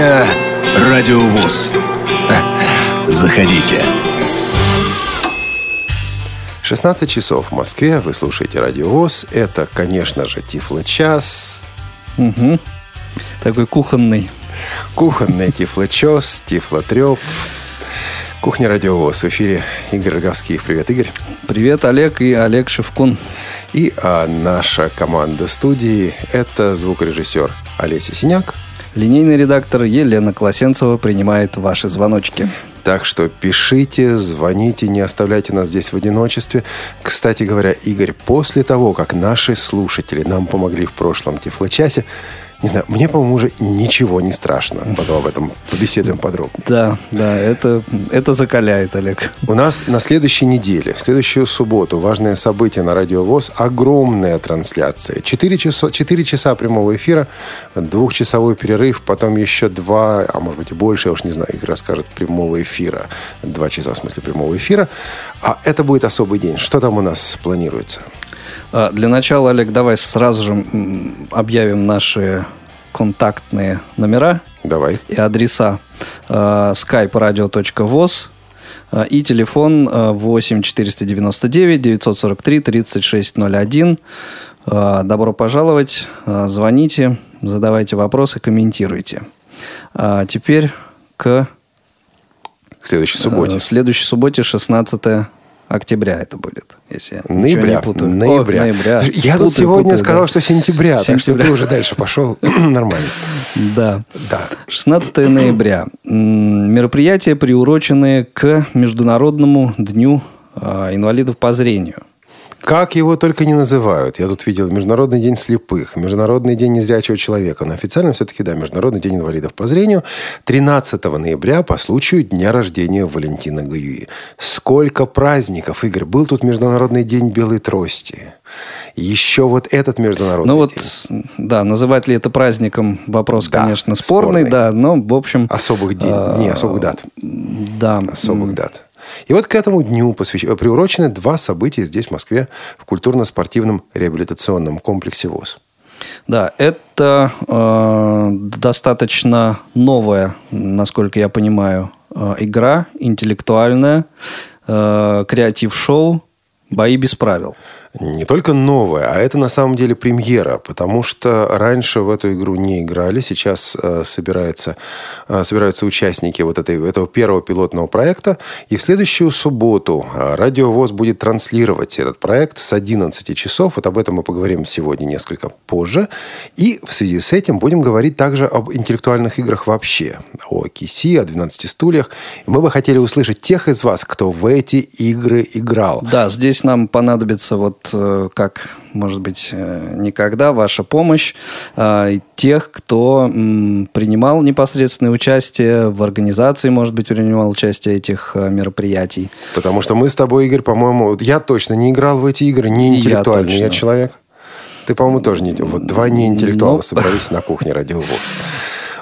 Кухня Радиовоз. Заходите. 16 часов в Москве. Вы слушаете Радиовоз. Это, конечно же, Тифло-час. Угу. Такой кухонный. Кухонный Тифло-час, Тифло-треп. Кухня Радиовоз. В эфире Игорь Роговских. Привет, Игорь. Привет, Олег и Олег Шевкун. И а, наша команда студии – это звукорежиссер Олеся Синяк. Линейный редактор Елена Колосенцева принимает ваши звоночки. Так что пишите, звоните, не оставляйте нас здесь в одиночестве. Кстати говоря, Игорь, после того, как наши слушатели нам помогли в прошлом Тифлочасе, не знаю, мне, по-моему, уже ничего не страшно. Потом об этом побеседуем подробнее. Да, да, это, это закаляет, Олег. У нас на следующей неделе, в следующую субботу, важное событие на Радиовоз, огромная трансляция. Четыре часа, четыре часа прямого эфира, двухчасовой перерыв, потом еще два, а может быть и больше, я уж не знаю, их расскажут прямого эфира. Два часа, в смысле прямого эфира. А это будет особый день. Что там у нас планируется? А, для начала, Олег, давай сразу же объявим наши контактные номера Давай. и адреса. skype radio.voz и телефон 8 499 943 3601. Добро пожаловать, звоните, задавайте вопросы, комментируйте. А теперь к... Следующей субботе. Следующей субботе, 16 октября это будет, если я ноября, не путаю. Ноября. О, ноября. Я путаю, тут сегодня путаю, сказал, да. что сентября, Сентября. так что ты уже дальше пошел. Нормально. Да. Да. 16 ноября. М, Мероприятия, приуроченные к Международному дню а, инвалидов по зрению. Как его только не называют. Я тут видел Международный день слепых, Международный день незрячего человека. Но официально все-таки, да, Международный день инвалидов по зрению. 13 ноября по случаю дня рождения Валентина Гаюи. Сколько праздников, Игорь. Был тут Международный день белой трости. Еще вот этот Международный Ну вот, день. да, называть ли это праздником, вопрос, Да, конечно, спорный, спорный. да, но, в общем... Особых дней, а, не особых дат. Да. особых дат. И вот к этому дню посвящ... приурочены два события здесь, в Москве, в культурно-спортивном реабилитационном комплексе ВОЗ. Да, это э, достаточно новая, насколько я понимаю, э, игра, интеллектуальная, э, креатив-шоу «Бои без правил». Не только новая, а это на самом деле премьера, потому что раньше в эту игру не играли. Сейчас э, собирается, э, собираются участники вот этой, этого первого пилотного проекта. И в следующую субботу э, Радио ВОЗ будет транслировать этот проект с 11 часов. Вот об этом мы поговорим сегодня несколько позже. И в связи с этим будем говорить также об интеллектуальных играх вообще. О КИСИ, о 12 стульях. Мы бы хотели услышать тех из вас, кто в эти игры играл. Да, здесь нам понадобится вот э, как, может быть, э, никогда ваша помощь э, тех, кто принимал непосредственное участие в организации, может быть, принимал участие этих мероприятий. Потому что мы с тобой, Игорь, по-моему, я точно не играл в эти игры, не я интеллектуальный я, точно. человек. Ты, по-моему, тоже не... Вот два неинтеллектуала Ну. собрались на кухне Радио ВОЗ.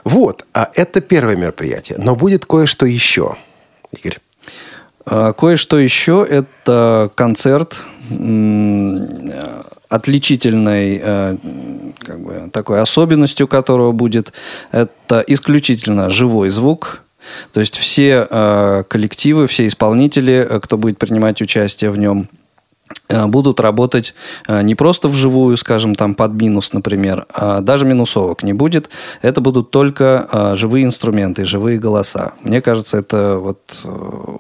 Вот, а это первое мероприятие. Но будет кое-что еще, Игорь. А, Кое-что еще – это концерт отличительной э, как бы, такой особенностью которого будет это исключительно живой звук. То есть все э, коллективы, все исполнители, э, кто будет принимать участие в нем, будут работать не просто вживую, скажем, там под минус, например, а даже минусовок не будет. Это будут только живые инструменты, живые голоса. Мне кажется, это вот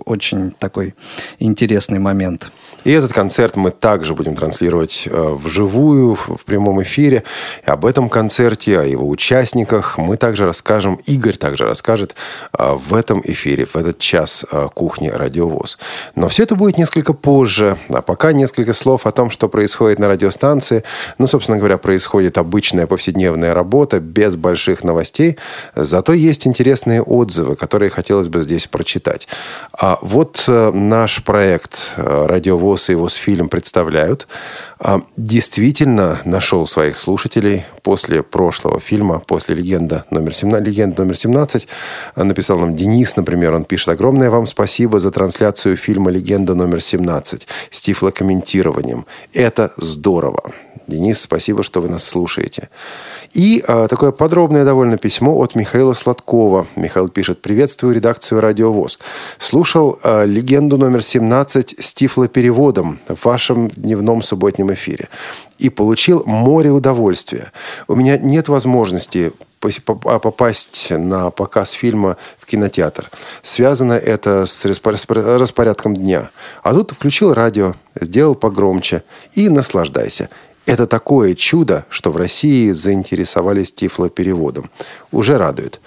очень такой интересный момент. И этот концерт мы также будем транслировать э, вживую, в, прямом эфире. И об этом концерте, о его участниках мы также расскажем, Игорь также расскажет э, в этом эфире, в этот час э, кухни Радиовоз. Но все это будет несколько позже. А пока несколько слов о том, что происходит на радиостанции. Ну, собственно говоря, происходит обычная повседневная работа, без больших новостей. Зато есть интересные отзывы, которые хотелось бы здесь прочитать. А вот наш проект «Радиовоз ВОЗ и ВОЗ-фильм представляют, а, действительно нашел своих слушателей после прошлого фильма, после «Легенда номер 17», «Легенда номер 17». Написал нам Денис, например, он пишет «Огромное вам спасибо за трансляцию фильма «Легенда номер 17» с тифлокомментированием. Это здорово. Денис, спасибо, что вы нас слушаете. И а, такое подробное довольно письмо от Михаила Сладкова. Михаил пишет «Приветствую редакцию «Радиовоз». Слушал а, «Легенду номер 17» с тифлопереводом в вашем дневном субботнем эфире и получил море удовольствия. У меня нет возможности а, попасть на показ фильма в кинотеатр. Связано это с распорядком дня. А тут включил радио, сделал погромче и наслаждайся. Это такое чудо, что в России заинтересовались тифлопереводом. Уже радует.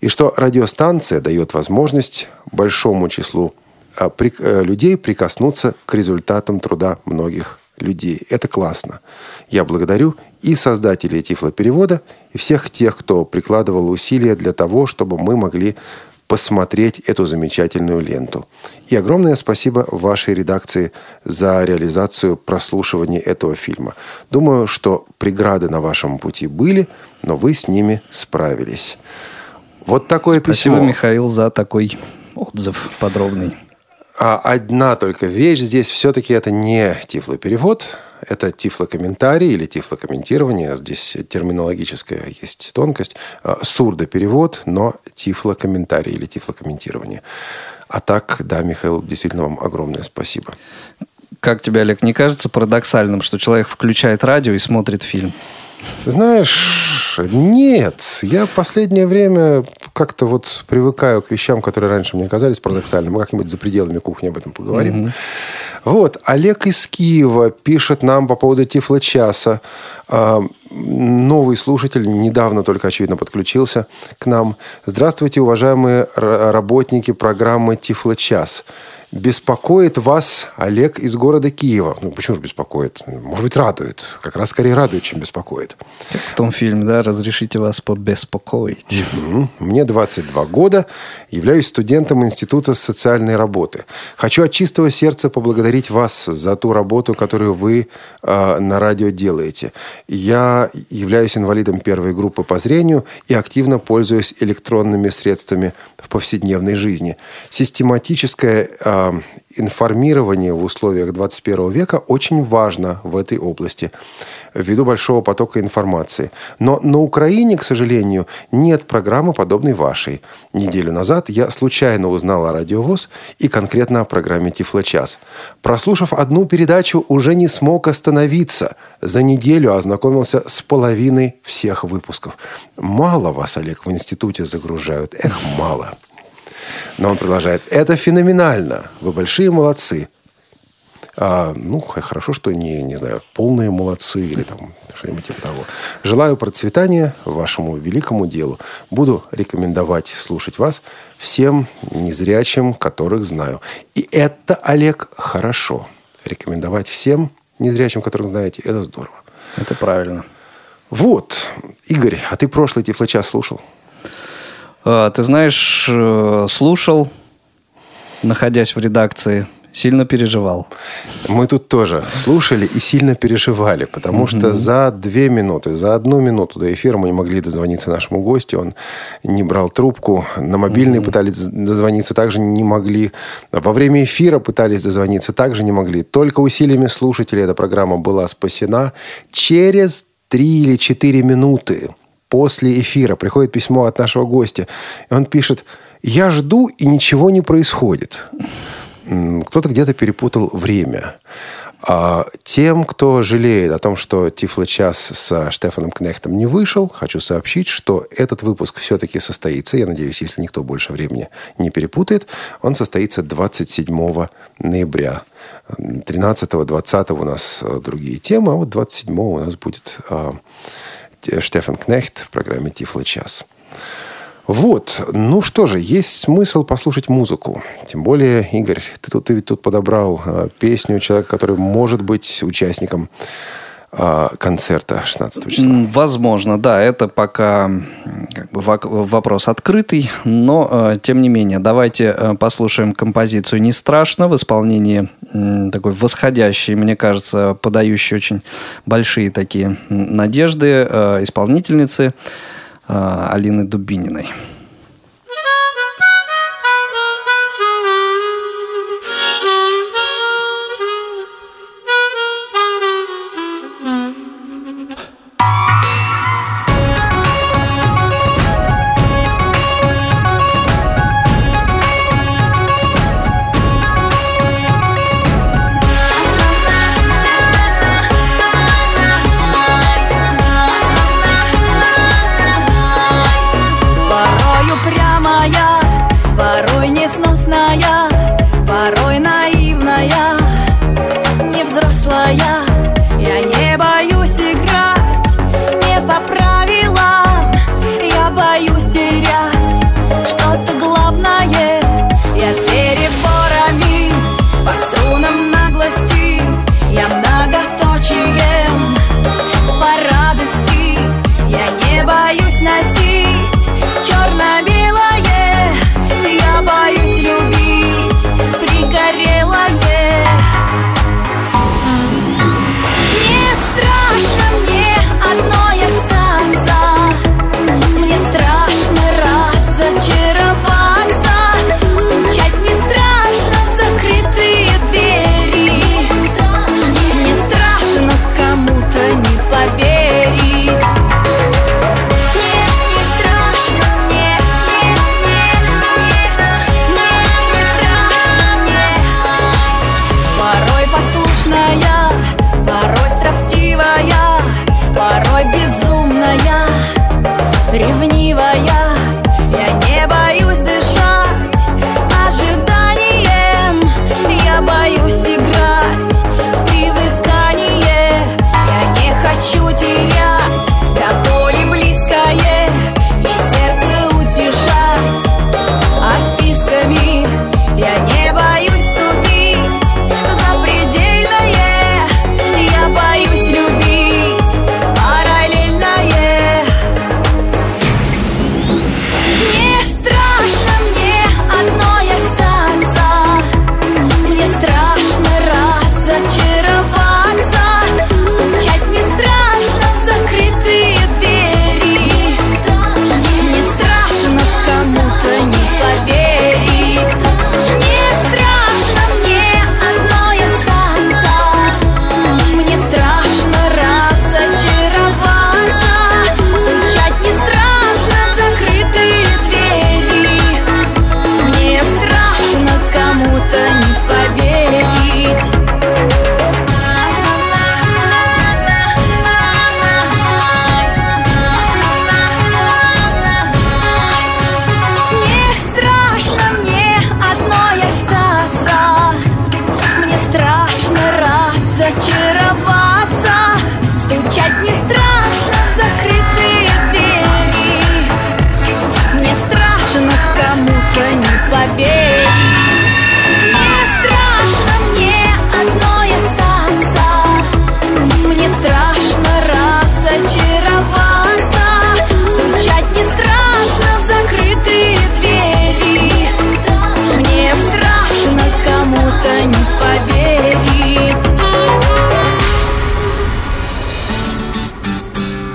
И что радиостанция дает возможность большому числу а, э, людей прикоснуться к результатам труда многих людей. Это классно. Я благодарю и создателей тифлоперевода, и всех тех, кто прикладывал усилия для того, чтобы мы могли посмотреть эту замечательную ленту. И огромное спасибо вашей редакции за реализацию прослушивания этого фильма. Думаю, что преграды на вашем пути были, но вы с ними справились. Вот такое спасибо, письмо. Спасибо, Михаил, за такой отзыв подробный. А одна только вещь здесь все-таки это не тифлоперевод, это тифлокомментарий или тифлокомментирование. Здесь терминологическая есть тонкость. А, сурдоперевод, но тифлокомментарий или тифлокомментирование. А так, да, Михаил, действительно вам огромное спасибо. Как тебе, Олег, не кажется парадоксальным, что человек включает радио и смотрит фильм? Знаешь, нет. Я в последнее время как-то вот привыкаю к вещам, которые раньше мне казались парадоксальными. Мы как-нибудь за пределами кухни об этом поговорим. Mm-hmm. Вот, Олег из Киева пишет нам по поводу Тифло-часа. А, новый слушатель недавно только, очевидно, подключился к нам. Здравствуйте, уважаемые работники программы Тифло-час. Беспокоит вас Олег из города Киева. Ну, почему же беспокоит? Может быть, радует. Как раз скорее радует, чем беспокоит. Как в том фильме, да? «Разрешите вас побеспокоить». Мне 22 года. Являюсь студентом Института социальной работы. Хочу от чистого сердца поблагодарить вас за ту работу, которую вы э, на радио делаете. Я являюсь инвалидом первой группы по зрению и активно пользуюсь электронными средствами в повседневной жизни. Систематическое э, информирование в условиях 21 века очень важно в этой области ввиду большого потока информации. Но на Украине, к сожалению, нет программы, подобной вашей. Неделю назад я случайно узнал о радиовоз и конкретно о программе «Тифлочас». Прослушав одну передачу, уже не смог остановиться. За неделю ознакомился с половиной всех выпусков. Мало вас, Олег, в институте загружают. Эх, мало. Но он продолжает. Это феноменально. Вы большие молодцы. А, ну, хорошо, что не, не знаю, полные молодцы или там что-нибудь типа того. Желаю процветания вашему великому делу. Буду рекомендовать слушать вас всем незрячим, которых знаю. И это, Олег, хорошо. Рекомендовать всем незрячим, которых знаете, это здорово. Это правильно. Вот. Игорь, а ты прошлый Тифлочас слушал? А, ты знаешь, э, слушал, находясь в редакции, сильно переживал. Мы тут тоже слушали и сильно переживали, потому что за две минуты, за одну минуту до эфира мы не могли дозвониться нашему гостю, он не брал трубку, на мобильный пытались дозвониться, также не могли, во время эфира пытались дозвониться, также не могли. Только усилиями слушателей эта программа была спасена. Через три или четыре минуты после эфира приходит письмо от нашего гостя. И он пишет, я жду, и ничего не происходит. Кто-то где-то перепутал время. А тем, кто жалеет о том, что Тифло-час с Штефаном Кнехтом не вышел, хочу сообщить, что этот выпуск все-таки состоится. Я надеюсь, если никто больше времени не перепутает, он состоится 27 ноября. 13-20 у нас э, другие темы, а вот 27 у нас будет а, Штефан Кнехт в программе «Тифло час». Вот, ну что же, есть смысл послушать музыку. Тем более, Игорь, ты тут, ты ведь тут подобрал э, песню человека, который может быть участником а, концерта 16 числа? Возможно, да. Это пока как бы, вопрос открытый, но э, тем не менее. Давайте э, послушаем композицию «Не страшно» в исполнении такой восходящей, мне кажется, подающей очень большие такие надежды э, исполнительницы Алины Дубининой.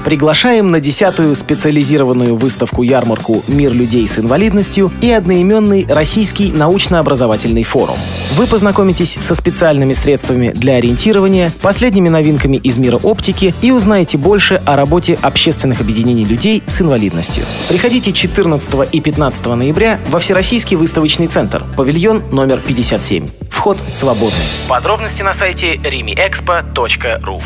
Приглашаем на десятую специализированную выставку-ярмарку «Мир людей с инвалидностью» и одноименный Российский научно-образовательный форум. Вы познакомитесь со специальными средствами для ориентирования, последними новинками из мира оптики и узнаете больше о работе общественных объединений людей с инвалидностью. Приходите 14 и 15 ноября во Всероссийский выставочный центр, павильон номер 57. Вход свободный. Подробности на сайте rimiexpo.ru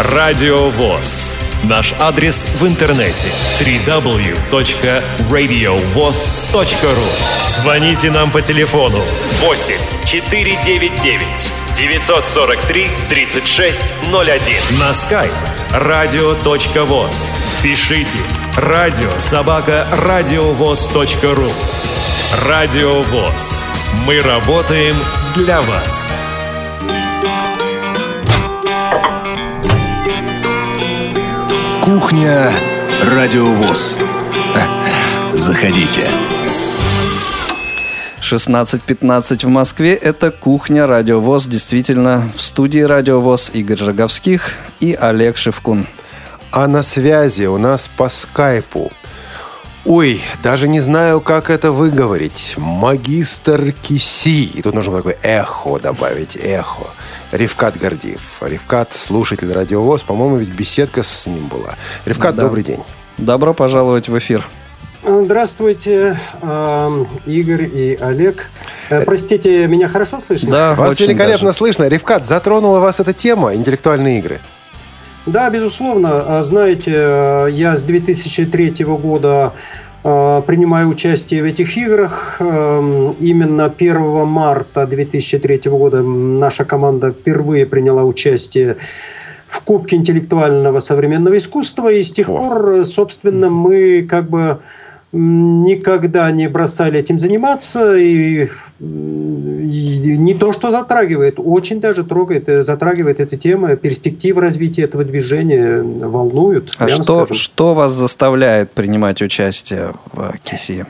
Радио ВОЗ. Наш адрес в интернете www.radiovoz.ru Звоните нам по телефону 8 499 943 3601 на skype radio.voz Пишите радио собака радиовоз.ру Радио ВОЗ. Мы работаем для вас. Кухня Радиовоз. Заходите. 16.15 в Москве. Это «Кухня Радиовоз». Действительно, в студии Радиовоз Игорь Роговских и Олег Шевкун. А на связи у нас по скайпу Ой, даже не знаю, как это выговорить. Магистр Киси. И тут нужно такое эхо добавить, эхо. Ревкат Гордиев. Ревкат, слушатель радиовоз. По-моему, ведь беседка с ним была. Ревкат, да. добрый день. Добро пожаловать в эфир. Здравствуйте, эм, Игорь и Олег. Э, простите, меня хорошо слышно? Да, Вас великолепно даже. слышно. Ревкат, затронула вас эта тема, интеллектуальные игры? Да, безусловно. Знаете, э, я с 2003 года э, принимаю участие в этих играх. Эм, именно 1 марта 2003 года наша команда впервые приняла участие в Кубке интеллектуального современного искусства. И с тех Фу. пор, собственно, мы как бы никогда не бросали этим заниматься. И, и не то, что затрагивает, очень даже трогает, э, затрагивает эта тема. Перспективы развития этого движения волнуют. А что, что вас заставляет принимать участие в КИСИ?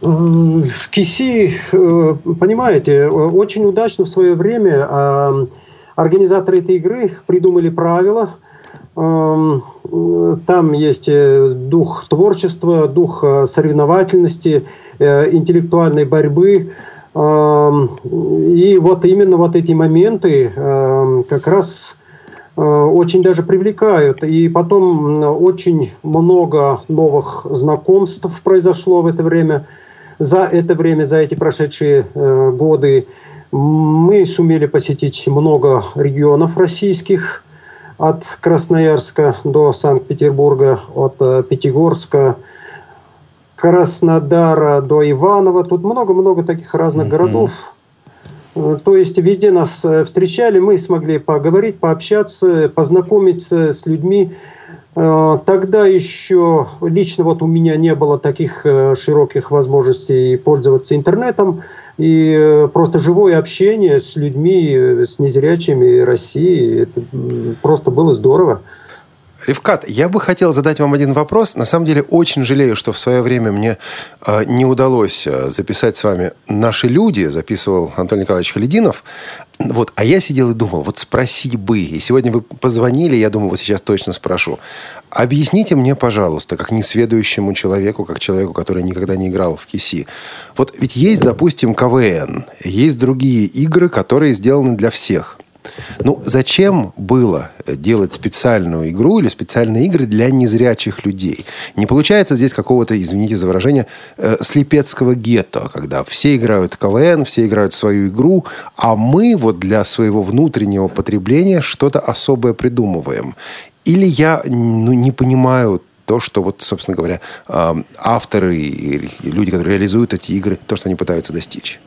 В КИСИ, э, понимаете, очень удачно в свое время а, организаторы этой игры придумали правила – Эм, там есть э, дух творчества, дух э, соревновательности, э, интеллектуальной борьбы. Эм, и вот именно вот эти моменты эм, как раз очень даже привлекают. И потом очень много новых знакомств произошло в это время. За это время, за эти прошедшие годы мы сумели посетить много регионов российских – от Красноярска до Санкт-Петербурга, от э, Пятигорска, Краснодара до Иванова. Тут много-много таких разных mm-hmm. городов. Э, то есть везде нас э, встречали, мы смогли поговорить, пообщаться, познакомиться с людьми. Тогда еще лично вот у меня не было таких широких возможностей пользоваться интернетом. И э, просто живое общение с людьми, э, с незрячими России, это просто было здорово. Ревкат, я бы хотел задать вам один вопрос. На самом деле, очень жалею, что в свое время мне э, не удалось э, записать с вами «Наши люди», записывал Антон Николаевич Халидинов. Вот, а я сидел и думал, вот спросить бы. И сегодня вы позвонили, я думаю, вот сейчас точно спрошу. Объясните мне, пожалуйста, как несведущему человеку, как человеку, который никогда не играл в КИСИ. Вот ведь есть, допустим, КВН, есть другие игры, которые сделаны для всех. Ну, зачем было делать специальную игру или специальные игры для незрячих людей? Не получается здесь какого-то, извините за выражение, э, слепецкого гетто, когда все играют КВН, все играют свою игру, а мы вот для своего внутреннего потребления что-то особое придумываем. Или я ну, не понимаю то, что вот, собственно говоря, э, авторы и люди, которые реализуют эти игры, то, что они пытаются достичь.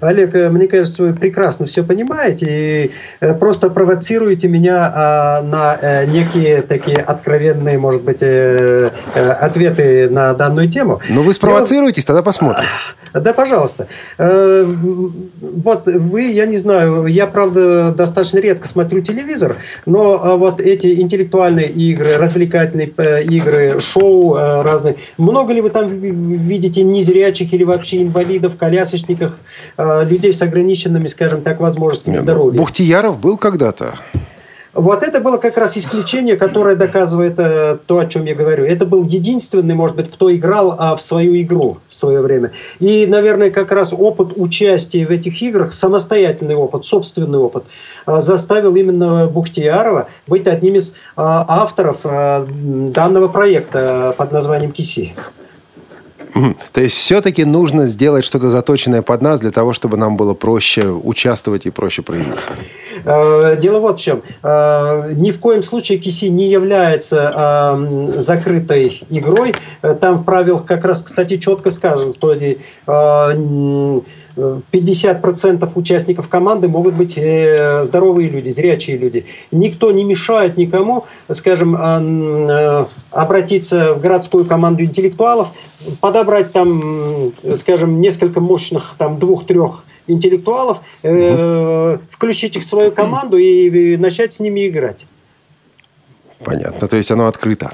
Олег, э, мне кажется, вы прекрасно все понимаете и э, просто провоцируете меня а, на э, некие такие откровенные, может быть, ответы на данную тему. Ну, вы спровоцируетесь, тогда посмотрим. Да, пожалуйста. Вот вы, я не знаю, я, правда, достаточно редко смотрю телевизор, но вот эти интеллектуальные игры, развлекательные игры, шоу разные, много ли вы там видите незрячих или вообще инвалидов, колясочниках, Э, людей с ограниченными, скажем так, возможностями Нет, здоровья. Бухтияров был когда-то. Вот это было как раз исключение, которое доказывает э, то, о чем я говорю. Это был единственный, может быть, кто играл а, в свою игру в свое время. И, наверное, как раз опыт участия в этих играх, самостоятельный опыт, собственный опыт, а, заставил именно Бухтиярова быть одним из а, авторов а, данного проекта под названием «Киси». То есть все-таки нужно сделать что-то заточенное под нас для того, чтобы нам было проще участвовать и проще проявиться. Э, дело вот в чем. Э, ни в коем случае Киси не является э, закрытой игрой. Там в правилах как раз, кстати, четко сказано, что 50% участников команды могут быть э, здоровые люди, зрячие люди. Никто не мешает никому, скажем, э, обратиться в городскую команду интеллектуалов, подобрать там, скажем, несколько мощных, там, двух-трех интеллектуалов, э, включить их в свою команду и начать с ними играть. Понятно. То есть оно открыто.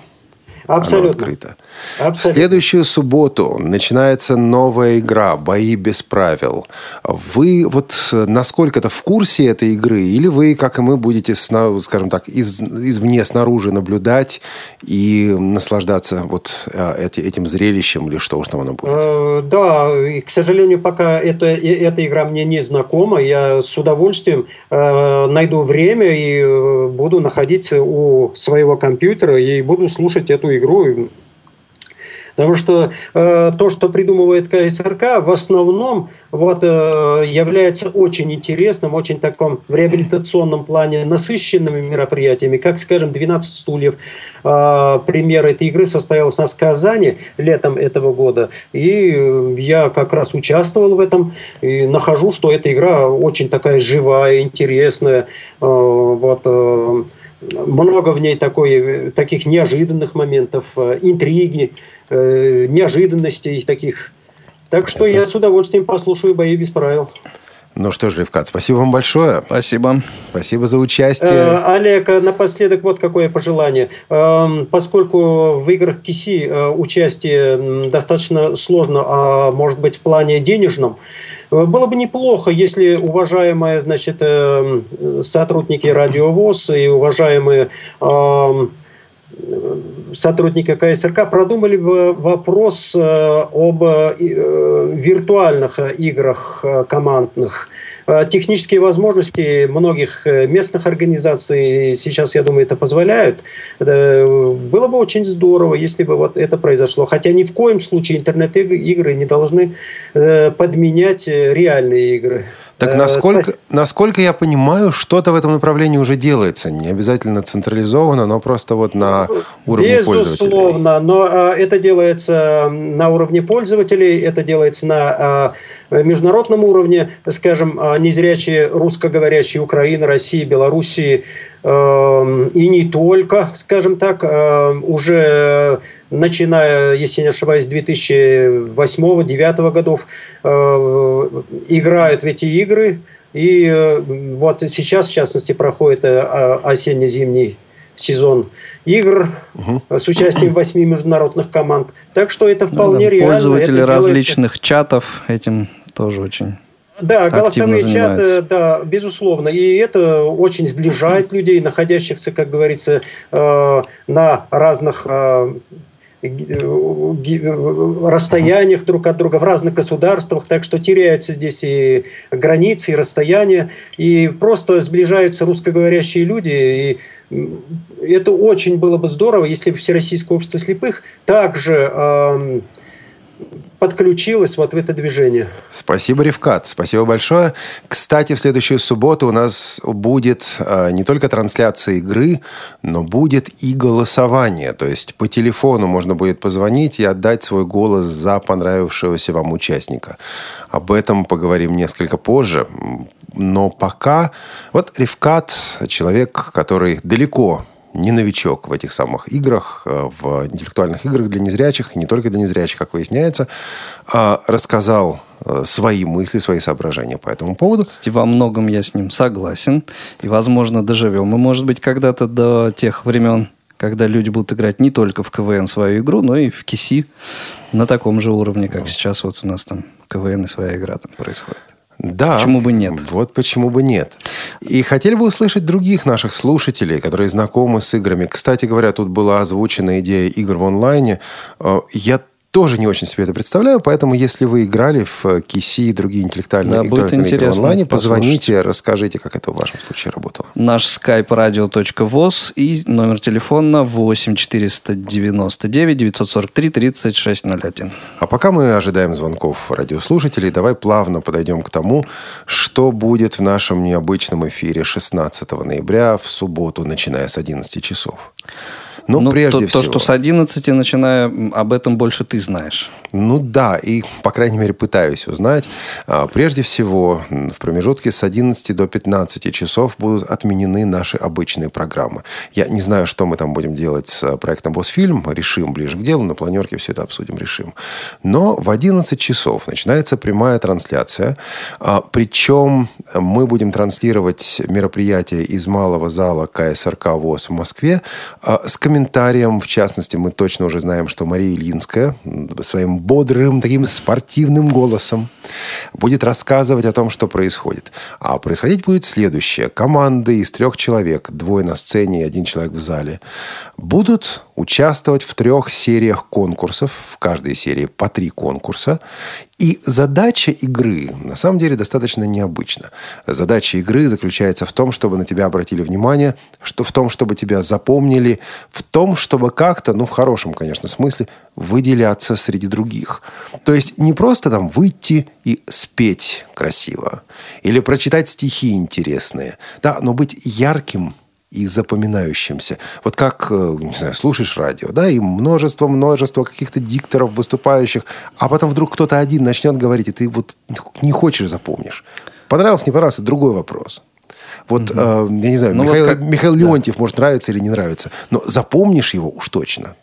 Абсолютно. Оно открыто. Абсолютно. В следующую субботу начинается новая игра «Бои без правил». Вы вот насколько-то в курсе этой игры? Или вы, как и мы, будете, скажем так, из, извне, снаружи наблюдать и наслаждаться вот э, этим зрелищем или что уж там оно будет? Э, да, к сожалению, пока это, эта игра мне не знакома. Я с удовольствием э, найду время и буду находиться у своего компьютера и буду слушать эту игру Потому что э, то, что придумывает КСРК, в основном вот, э, является очень интересным, очень таком в реабилитационном плане насыщенными мероприятиями. Как, скажем, 12 стульев. Э, пример этой игры состоялся у нас в Казани летом этого года. И я как раз участвовал в этом и нахожу, что эта игра очень такая живая, интересная. Э, вот, э, много в ней такой, таких неожиданных моментов, э, интриги, э, неожиданностей таких. Так что я с удовольствием послушаю бои без правил. Ну что ж, Ревкат, спасибо вам большое. Спасибо. Спасибо за участие. Э, Олег, напоследок вот какое пожелание. Э, поскольку в играх КИСИ э, участие достаточно сложно, а может быть в плане денежном, Э, было бы неплохо, если уважаемые значит, э, сотрудники радиовоз и уважаемые эм, сотрудники КСРК продумали бы вопрос э, об виртуальных играх командных – Э, технические возможности многих э, местных организаций сейчас, я думаю, это позволяют. Было бы очень здорово, если бы вот это произошло. Хотя ни в коем случае интернет-игры не должны э, подменять реальные игры. Так насколько, насколько я понимаю, что-то в этом направлении уже делается. Не обязательно централизованно, но просто вот на уровне Безусловно, пользователей. Безусловно, но это делается на уровне пользователей, это делается на Э, международном уровне, скажем, а, незрячие русскоговорящие Украины, России, Белоруссии эм, и не только, скажем так, э, уже начиная, если не ошибаюсь, 2008-2009 годов э, играют в эти игры. И вот сейчас, в частности, проходит осенне-зимний сезон игр угу. с участием восьми международных команд. Так что это вполне ну, да, реально. Пользователи это различных делается... чатов этим тоже очень да, голосовые чаты, да, безусловно. И это очень сближает людей, находящихся, как говорится, э, на разных э, расстояниях друг от друга, в разных государствах, так что теряются здесь и границы, и расстояния, и просто сближаются русскоговорящие люди, и это очень было бы здорово, если бы Всероссийское общество слепых также э, подключилась вот в это движение. Спасибо, Ревкат. Спасибо большое. Кстати, в следующую субботу у нас будет э, не только трансляция игры, но будет и голосование. То есть по телефону можно будет позвонить и отдать свой голос за понравившегося вам участника. Об этом поговорим несколько позже. Но пока... Вот Ревкат, человек, который далеко не новичок в этих самых играх, э, в интеллектуальных играх для незрячих, и не только для незрячих, как выясняется, а рассказал э, свои мысли, свои соображения по этому поводу. Кстати, во многом я с ним согласен. И, возможно, доживем. И, может быть, когда-то до тех времен, когда люди будут играть не только в КВН свою игру, но и в КИСИ на таком же уровне, как сейчас вот у нас там КВН и своя игра там происходит. Да. Почему бы нет? Вот почему бы нет. И хотели бы услышать других наших слушателей, которые знакомы с играми. Кстати говоря, тут была озвучена идея игр в онлайне. Э, я тоже не очень себе это представляю, поэтому если вы играли в Киси и другие интеллектуальные да, игры, игры в онлайне, позвоните, расскажите, как это в вашем случае работало. Наш skype radio.voz и номер телефона 8 499 943 3601. А пока мы ожидаем звонков радиослушателей, давай плавно подойдем к тому, что будет в нашем необычном эфире 16 ноября в субботу, начиная с 11 часов. Но ну, прежде то, всего... То, что с 11, начиная, об этом больше ты знаешь. Ну да, и, по крайней мере, пытаюсь узнать. А, прежде всего, в промежутке с 11 до 15 часов будут отменены наши обычные программы. Я не знаю, что мы там будем делать с проектом «Босфильм». Решим ближе к делу. На планерке все это обсудим, решим. Но в 11 часов начинается прямая трансляция. А, причем мы будем транслировать мероприятие из малого зала КСРК ВОЗ в Москве а, с комментарием. В частности, мы точно уже знаем, что Мария Ильинская своим бодрым, таким спортивным голосом будет рассказывать о том, что происходит. А происходить будет следующее. Команды из трех человек, двое на сцене и один человек в зале, будут участвовать в трех сериях конкурсов. В каждой серии по три конкурса. И задача игры, на самом деле, достаточно необычна. Задача игры заключается в том, чтобы на тебя обратили внимание, что в том, чтобы тебя запомнили, в том, чтобы как-то, ну, в хорошем, конечно, смысле, выделяться среди других. То есть не просто там выйти и спеть красиво, или прочитать стихи интересные, да, но быть ярким – и запоминающимся. Вот как, э, не знаю, слушаешь радио, да, и множество-множество каких-то дикторов, выступающих, а потом вдруг кто-то один начнет говорить, и ты вот не хочешь запомнишь. Понравился, не понравился, другой вопрос. Вот, угу. э, я не знаю, ну, Михаил, вот как... Михаил Леонтьев, да. может, нравится или не нравится, но запомнишь его уж точно.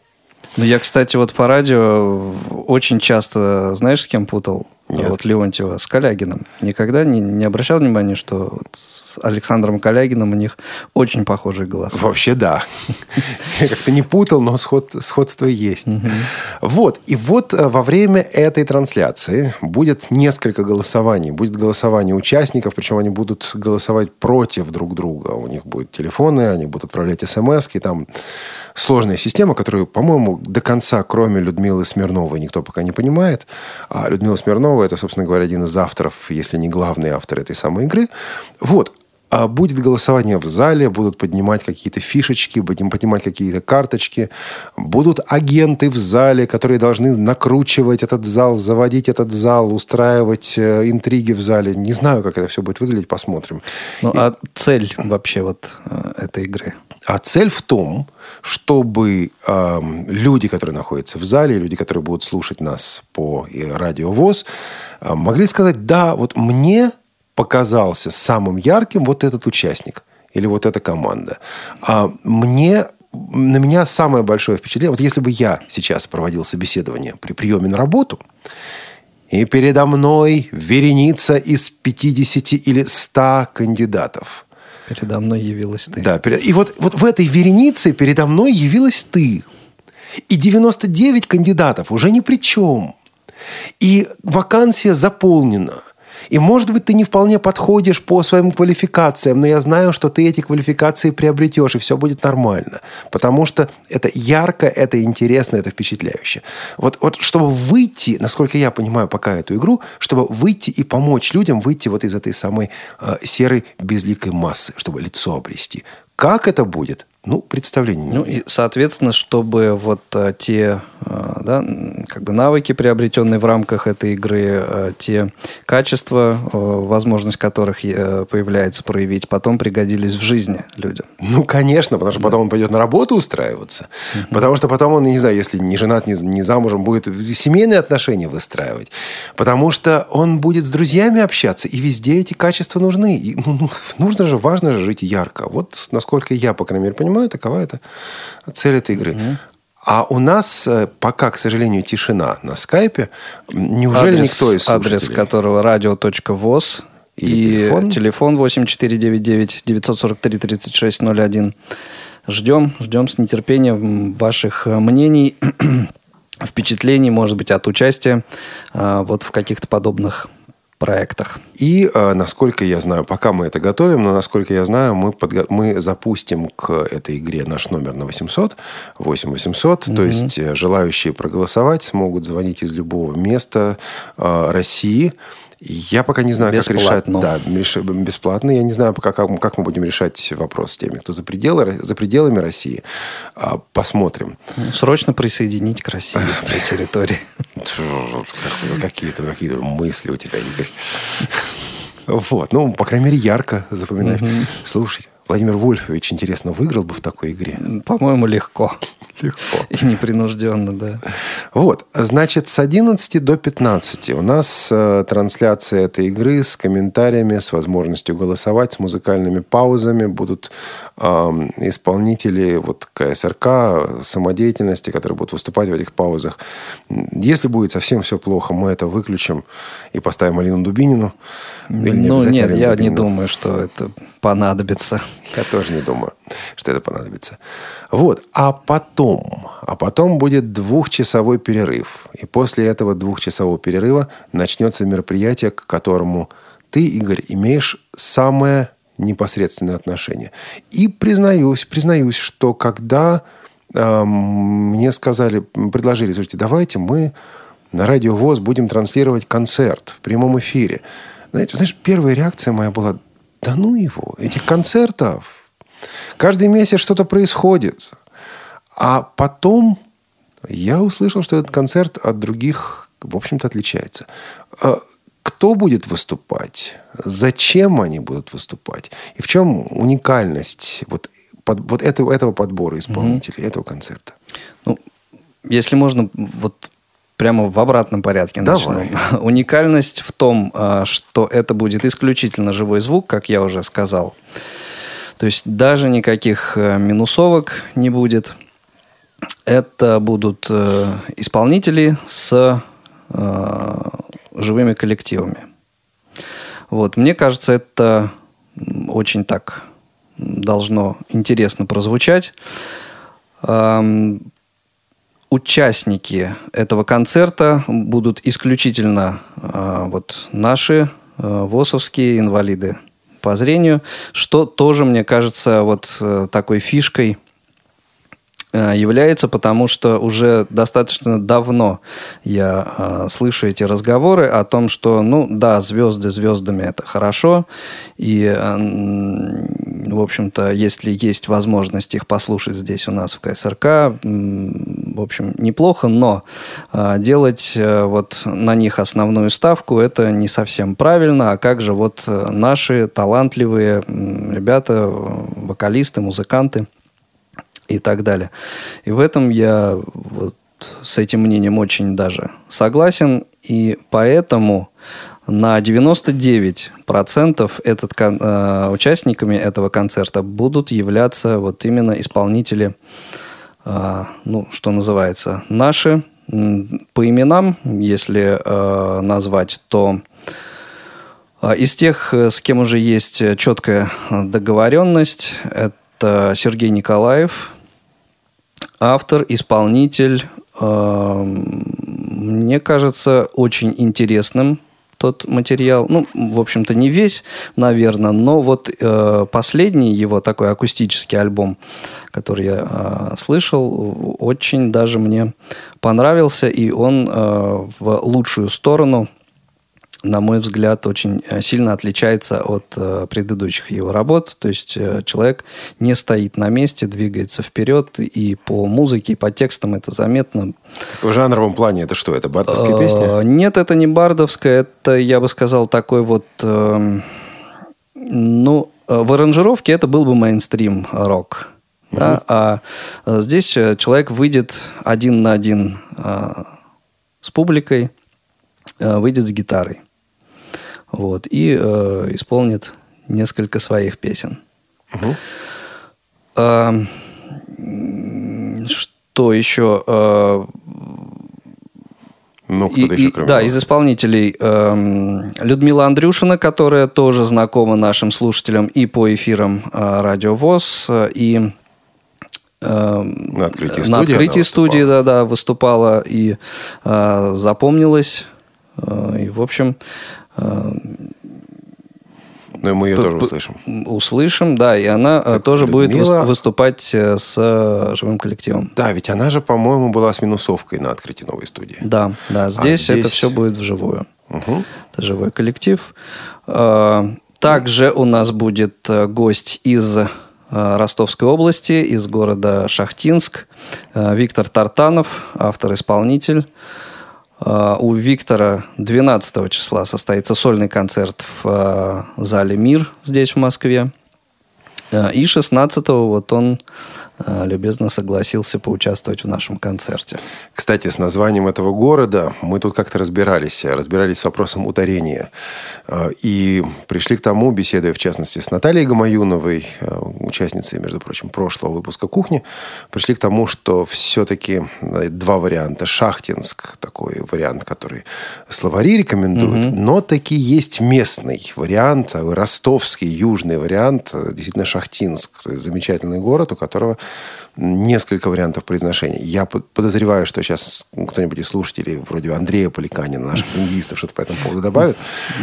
Ну, я, кстати, вот по радио очень часто, знаешь, с кем путал? Нет. Вот Леонтьева с Калягином. Никогда не, не обращал внимания, что вот с Александром Калягином у них очень похожий голос. Вообще да. Я как-то не путал, но сход, сходство есть. Вот. И вот э, во время этой трансляции будет несколько голосований. Будет голосование участников, причем они будут голосовать против друг друга. У них будут телефоны, они будут отправлять смс -ки, там сложная система, которую, по-моему, до конца, кроме Людмилы Смирновой, никто пока не понимает. А Людмила Смирнова – это, собственно говоря, один из авторов, если не главный автор этой самой игры. Вот. А будет голосование в зале, будут поднимать какие-то фишечки, будем поднимать какие-то карточки. Будут агенты в зале, которые должны накручивать этот зал, заводить этот зал, устраивать э, интриги в зале. Не знаю, как это все будет выглядеть, посмотрим. Ну, И... а цель вообще вот э, этой игры? А цель в том, чтобы э, люди, которые находятся в зале, люди, которые будут слушать нас по радио ВОЗ, э, могли сказать, да, вот мне показался самым ярким вот этот участник или вот эта команда. А мне на меня самое большое впечатление, вот если бы я сейчас проводил собеседование при приеме на работу, и передо мной вереница из 50 или 100 кандидатов – Передо мной явилась ты. Да, и вот, вот в этой веренице передо мной явилась ты. И 99 кандидатов уже ни при чем. И вакансия заполнена – и, может быть, ты не вполне подходишь по своим квалификациям, но я знаю, что ты эти квалификации приобретешь, и все будет нормально. Потому что это ярко, это интересно, это впечатляюще. Вот, вот чтобы выйти, насколько я понимаю пока эту игру, чтобы выйти и помочь людям выйти вот из этой самой э, серой безликой массы, чтобы лицо обрести. Как это будет? Ну, представления Ну, и, соответственно, чтобы вот а, те да, как бы навыки, приобретенные в рамках этой игры, а, те качества, а, возможность которых а, появляется проявить, потом пригодились в жизни людям. Ну, конечно, потому что да. потом он пойдет на работу устраиваться. Угу. Потому что потом он, не знаю, если не женат, не, не замужем, будет семейные отношения выстраивать. Потому что он будет с друзьями общаться, и везде эти качества нужны. И, ну, ну, нужно же, важно же жить ярко. Вот насколько я, по крайней мере, понимаю, понимаю, такова это цель этой игры. Угу. А у нас э, пока, к сожалению, тишина на скайпе. Неужели адрес, никто из слушателей... Адрес которого radio.voz и телефон? телефон 8499 943 3601. Ждем, ждем с нетерпением ваших э, мнений, впечатлений, может быть, от участия э, вот в каких-то подобных проектах. И, э, насколько я знаю, пока мы это готовим, но, насколько я знаю, мы, подго- мы запустим к этой игре наш номер на 800, 8 800, угу. то есть э, желающие проголосовать смогут звонить из любого места э, России – я пока не знаю, бесплатно. как решать. Да, бесплатно. Я не знаю, пока, как, как мы будем решать вопрос с теми, кто за, пределы, за пределами России. А, посмотрим. Срочно присоединить к России, той территории. Какие-то какие мысли у тебя, Игорь. Вот. Ну, по крайней мере, ярко запоминаешь. Слушай, Владимир Вольфович, интересно, выиграл бы в такой игре? По-моему, легко. Легко. И непринужденно, да. Вот, значит, с 11 до 15 у нас э, трансляция этой игры с комментариями, с возможностью голосовать, с музыкальными паузами. Будут э, исполнители вот, КСРК, самодеятельности, которые будут выступать в этих паузах. Если будет совсем все плохо, мы это выключим и поставим Алину Дубинину. Или не ну, нет, Алину я Дубинину. не думаю, что это понадобится. Я тоже не думаю, что это понадобится. Вот. А потом, а потом будет двухчасовой перерыв. И после этого двухчасового перерыва начнется мероприятие, к которому ты, Игорь, имеешь самое непосредственное отношение. И признаюсь, признаюсь, что когда э, мне сказали, предложили, слушайте, давайте мы на радио ВОЗ будем транслировать концерт в прямом эфире. Знаете, знаешь, первая реакция моя была, да ну его, этих концертов. Каждый месяц что-то происходит. А потом я услышал, что этот концерт от других, в общем-то, отличается. А кто будет выступать? Зачем они будут выступать? И в чем уникальность вот, под, вот этого, этого подбора исполнителей, mm-hmm. этого концерта? Ну, если можно, вот прямо в обратном порядке Давай. начну. Уникальность в том, а, что это будет исключительно живой звук, как я уже сказал. То есть даже никаких э, минусовок не будет. Это будут э, исполнители с э, живыми коллективами. Вот. Мне кажется, это очень так должно интересно прозвучать участники этого концерта будут исключительно э, вот наши э, ВОСовские инвалиды по зрению, что тоже, мне кажется, вот э, такой фишкой является, потому что уже достаточно давно я э, слышу эти разговоры о том, что, ну да, звезды звездами это хорошо, и, э, в общем-то, если есть возможность их послушать здесь у нас в КСРК, э, в общем, неплохо, но э, делать э, вот на них основную ставку это не совсем правильно, а как же вот наши талантливые ребята, вокалисты, музыканты – и так далее. И в этом я вот с этим мнением очень даже согласен. И поэтому на 99% этот, э, участниками этого концерта будут являться вот именно исполнители, э, ну, что называется, наши. По именам, если э, назвать, то э, из тех, с кем уже есть четкая договоренность, это Сергей Николаев, автор, исполнитель. Э, мне кажется, очень интересным тот материал. Ну, в общем-то, не весь, наверное, но вот э, последний его такой акустический альбом, который я э, слышал, очень даже мне понравился, и он в лучшую сторону на мой взгляд, очень э, сильно отличается от э, предыдущих его работ. То есть э, человек не стоит на месте, двигается вперед, и по музыке, и по текстам это заметно. В жанровом плане это что? Это бардовская песня? Нет, это не бардовская, это, я бы сказал, такой вот... Эм, ну, в аранжировке это был бы мейнстрим рок. Mm-hmm. Да? А здесь человек выйдет один на один с публикой, выйдет с гитарой. Вот, и э, исполнит несколько своих песен. Угу. А, что еще? А, ну, кто-то и, еще, кроме Да, вас. из исполнителей э, Людмила Андрюшина, которая тоже знакома нашим слушателям и по эфирам э, Радио ВОЗ, и э, на открытии студии, на открытии студии да, да, выступала и э, запомнилась. Э, и, в общем, но ну, мы ее тоже услышим. Услышим, да, и она э, так, тоже Людмила... будет выступать э, с э, живым коллективом. Да, ведь она же, по-моему, была с минусовкой на открытии новой студии. Да, да, здесь, а здесь... это все будет вживую. Угу. Это живой коллектив. Также у нас будет гость из Ростовской области, из города Шахтинск, Виктор Тартанов, автор-исполнитель. А, у Виктора 12 числа состоится сольный концерт в а, зале «Мир» здесь, в Москве. Э, и 16-го вот он любезно согласился поучаствовать в нашем концерте. Кстати, с названием этого города мы тут как-то разбирались. Разбирались с вопросом ударения. Э, и пришли к тому, беседуя в частности с Натальей Гамаюновой, участницей, между прочим, прошлого выпуска «Кухни», пришли к тому, что все-таки два варианта. Шахтинск, такой вариант, который словари рекомендуют, угу. но таки есть местный вариант, ростовский, южный вариант, действительно Шахтинск. Замечательный город, у которого несколько вариантов произношения. Я подозреваю, что сейчас кто-нибудь из слушателей, вроде Андрея Поликанина, наших лингвистов, что-то по этому поводу добавит.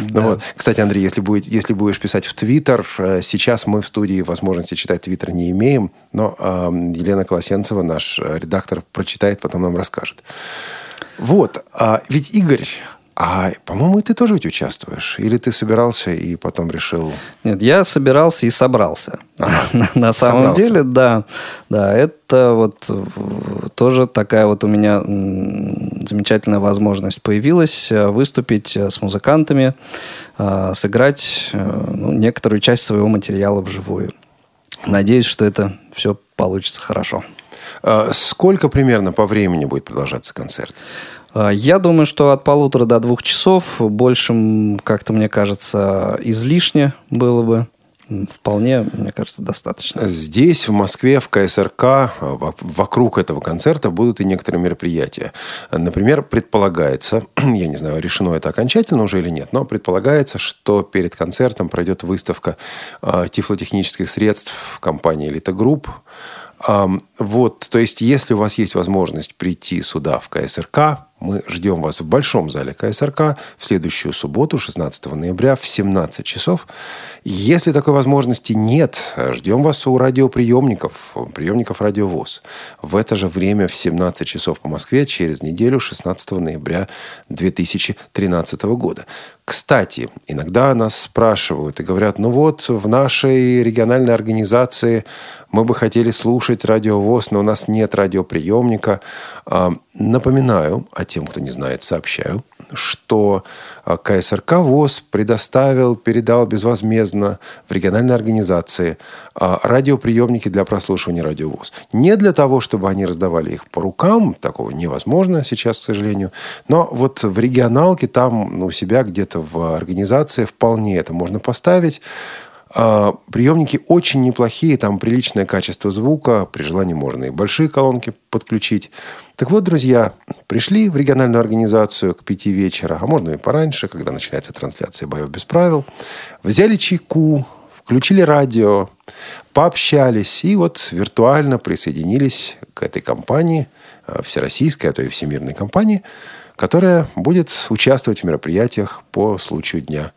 Да. Вот. Кстати, Андрей, если, будет, если будешь писать в Твиттер, э, сейчас мы в студии возможности читать Твиттер не имеем, но э, Елена Колосенцева, наш редактор, прочитает, потом нам расскажет. Вот. А ведь Игорь а, по-моему, и ты тоже ведь участвуешь. Или ты собирался и потом решил... Нет, я собирался и собрался. Ага. На самом собрался. деле, да. Да, это вот тоже такая вот у меня замечательная возможность появилась э, выступить э, с музыкантами, э, сыграть ну, некоторую часть своего материала вживую. Надеюсь, что это все получится хорошо. А сколько примерно по времени будет продолжаться концерт? А, я думаю, что от полутора до двух часов большим, как-то мне кажется, излишне было бы. Вполне, мне кажется, достаточно. Здесь, в Москве, в КСРК, вокруг этого концерта будут и некоторые мероприятия. Например, предполагается, я не знаю, решено это окончательно уже или нет, но предполагается, что перед концертом пройдет выставка а, тифлотехнических средств компании «Элита Групп», вот, то есть, если у вас есть возможность прийти сюда, в КСРК, мы ждем вас в Большом зале КСРК в следующую субботу, 16 ноября, в 17 часов. Если такой возможности нет, ждем вас у радиоприемников, приемников Радио ВОС. В это же время в 17 часов по Москве через неделю, 16 ноября 2013 года. Кстати, иногда нас спрашивают и говорят, ну вот в нашей региональной организации мы бы хотели слушать радиовоз, но у нас нет радиоприемника. А, напоминаю, а тем, кто не знает, сообщаю, что а, КСРК ВОЗ предоставил, передал безвозмездно в региональной организации а, радиоприемники для прослушивания радиовоз. Не для того, чтобы они раздавали их по рукам, такого невозможно сейчас, к сожалению, но вот в регионалке, там у себя где-то в организации вполне это можно поставить. А, приемники очень неплохие, там приличное качество звука, при желании можно и большие колонки подключить. Так вот, друзья, пришли в региональную организацию к пяти вечера, а можно и пораньше, когда начинается трансляция боев без правил, взяли чайку, включили радио, пообщались и вот виртуально присоединились к этой компании, а, всероссийской, а то и всемирной компании, которая будет участвовать в мероприятиях по случаю Дня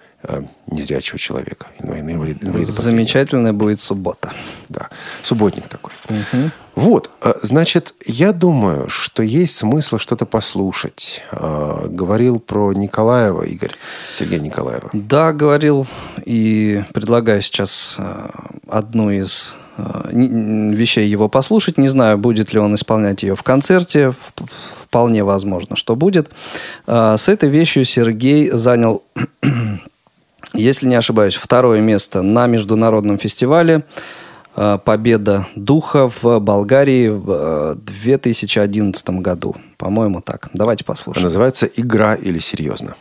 незрячего человека. Инвалид, Замечательная будет суббота. Да, субботник такой. Угу. Вот, э, значит, я думаю, что есть смысл что-то послушать. Э, говорил про Николаева, Игорь, Сергей Николаева. Да, говорил. И предлагаю сейчас одну из вещей его послушать. Не знаю, будет ли он исполнять ее в концерте. Вполне возможно, что будет. С этой вещью Сергей занял если не ошибаюсь, второе место на международном фестивале э, «Победа духа» в Болгарии в 2011 э, году. По-моему, так. Давайте послушаем. Называется «Игра или серьезно?»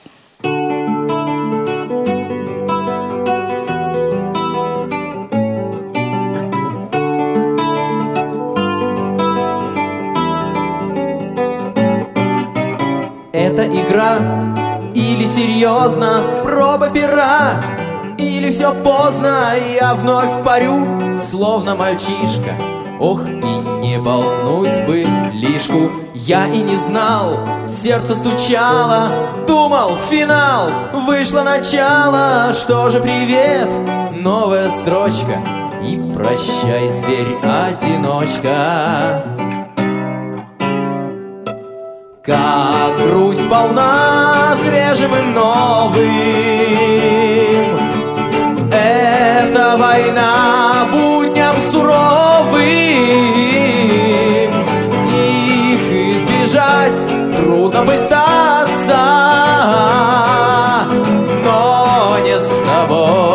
Это игра серьезно проба пера. Или все поздно, я вновь парю Словно мальчишка. Ох, и не болтнуть бы лишку Я и не знал, сердце стучало Думал, финал, вышло начало Что же привет, новая строчка И прощай, зверь-одиночка как грудь полна свежим и новым. Эта война будням суровым. Их избежать трудно пытаться Но не с тобой.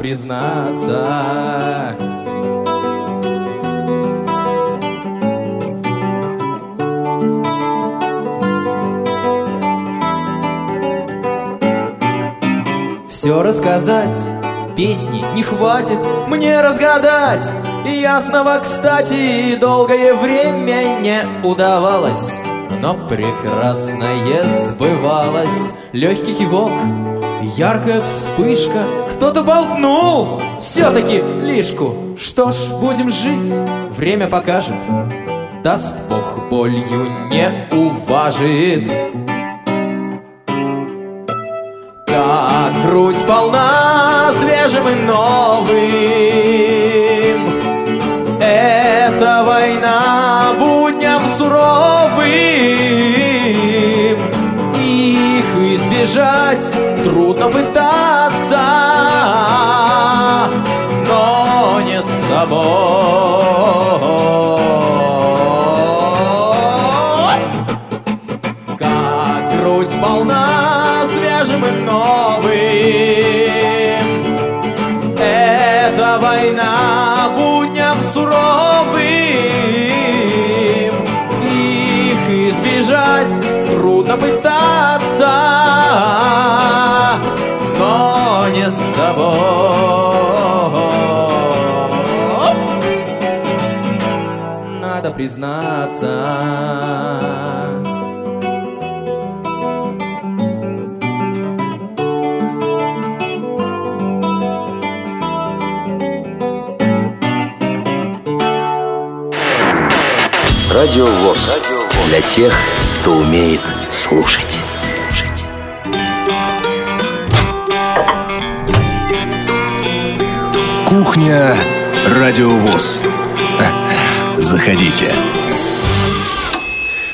Признаться. Рассказать. Песни не хватит мне разгадать. И ясного, кстати, долгое время не удавалось. Но прекрасное сбывалось. Легкий кивок, яркая вспышка. Кто-то болтнул все-таки лишку. Что ж, будем жить, время покажет. Даст Бог болью не уважит полна свежим и новым. Это война будням суровым. Их избежать трудно пытаться трудно пытаться Но не с тобой. Надо признаться. Радио ВОЗ. Для тех, кто умеет слушать. Слушать. Кухня Радио ВОЗ. Заходите.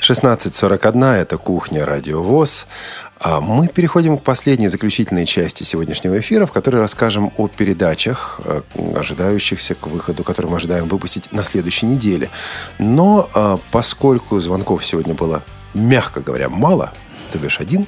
16.41 – это «Кухня. Радио ВОЗ». А мы переходим к последней заключительной части сегодняшнего эфира, в которой расскажем о передачах, э, ожидающихся к выходу, которые мы ожидаем выпустить на следующей неделе. Но а, поскольку звонков сегодня было, мягко говоря, мало, то бишь один,